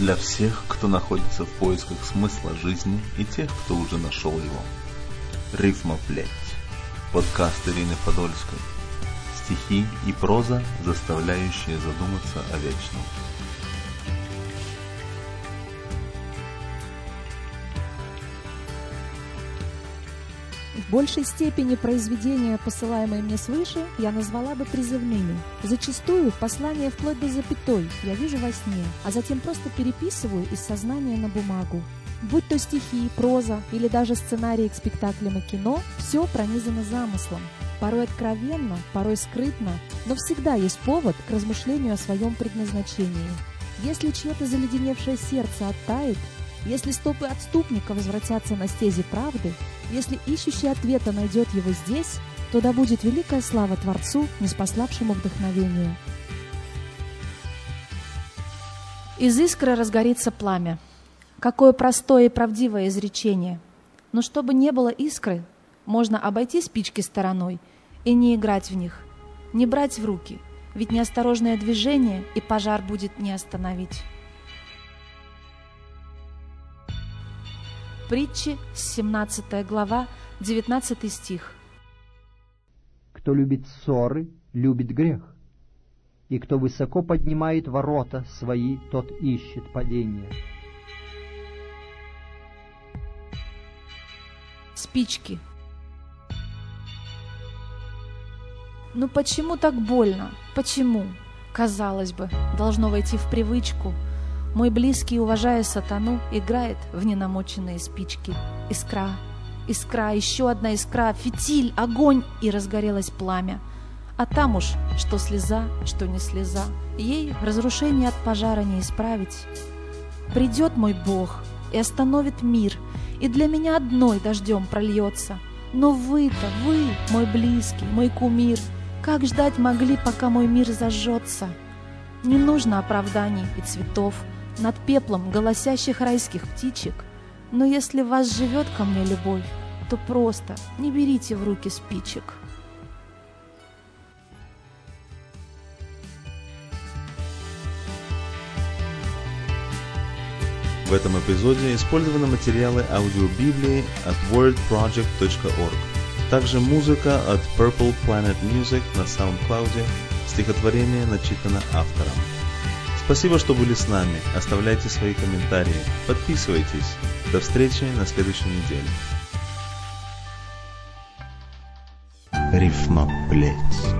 для всех, кто находится в поисках смысла жизни и тех, кто уже нашел его. Рифма плеть. Подкаст Ирины Подольской. Стихи и проза, заставляющие задуматься о вечном. В большей степени произведения, посылаемые мне свыше, я назвала бы призывными. Зачастую послание вплоть до запятой я вижу во сне, а затем просто переписываю из сознания на бумагу. Будь то стихи, проза или даже сценарии к спектаклям и кино, все пронизано замыслом. Порой откровенно, порой скрытно, но всегда есть повод к размышлению о своем предназначении. Если чье-то заледеневшее сердце оттает, если стопы отступника возвратятся на стези правды, если ищущий ответа найдет его здесь, то да будет великая слава Творцу, неспославшему вдохновение. Из искры разгорится пламя. Какое простое и правдивое изречение. Но чтобы не было искры, можно обойти спички стороной и не играть в них, не брать в руки, ведь неосторожное движение и пожар будет не остановить. Притчи, 17 глава, 19 стих. Кто любит ссоры, любит грех. И кто высоко поднимает ворота свои, тот ищет падения. Спички. Ну почему так больно? Почему? Казалось бы, должно войти в привычку – мой близкий, уважая сатану, играет в ненамоченные спички. Искра, искра, еще одна искра, фитиль, огонь, и разгорелось пламя. А там уж, что слеза, что не слеза, ей разрушение от пожара не исправить. Придет мой Бог и остановит мир, и для меня одной дождем прольется. Но вы-то, вы, мой близкий, мой кумир, как ждать могли, пока мой мир зажжется? Не нужно оправданий и цветов, над пеплом голосящих райских птичек. Но если вас живет ко мне любовь, то просто не берите в руки спичек. В этом эпизоде использованы материалы аудиобиблии от wordproject.org. Также музыка от Purple Planet Music на SoundCloud, стихотворение начитано автором. Спасибо, что были с нами. Оставляйте свои комментарии. Подписывайтесь. До встречи на следующей неделе. Рифма плеть.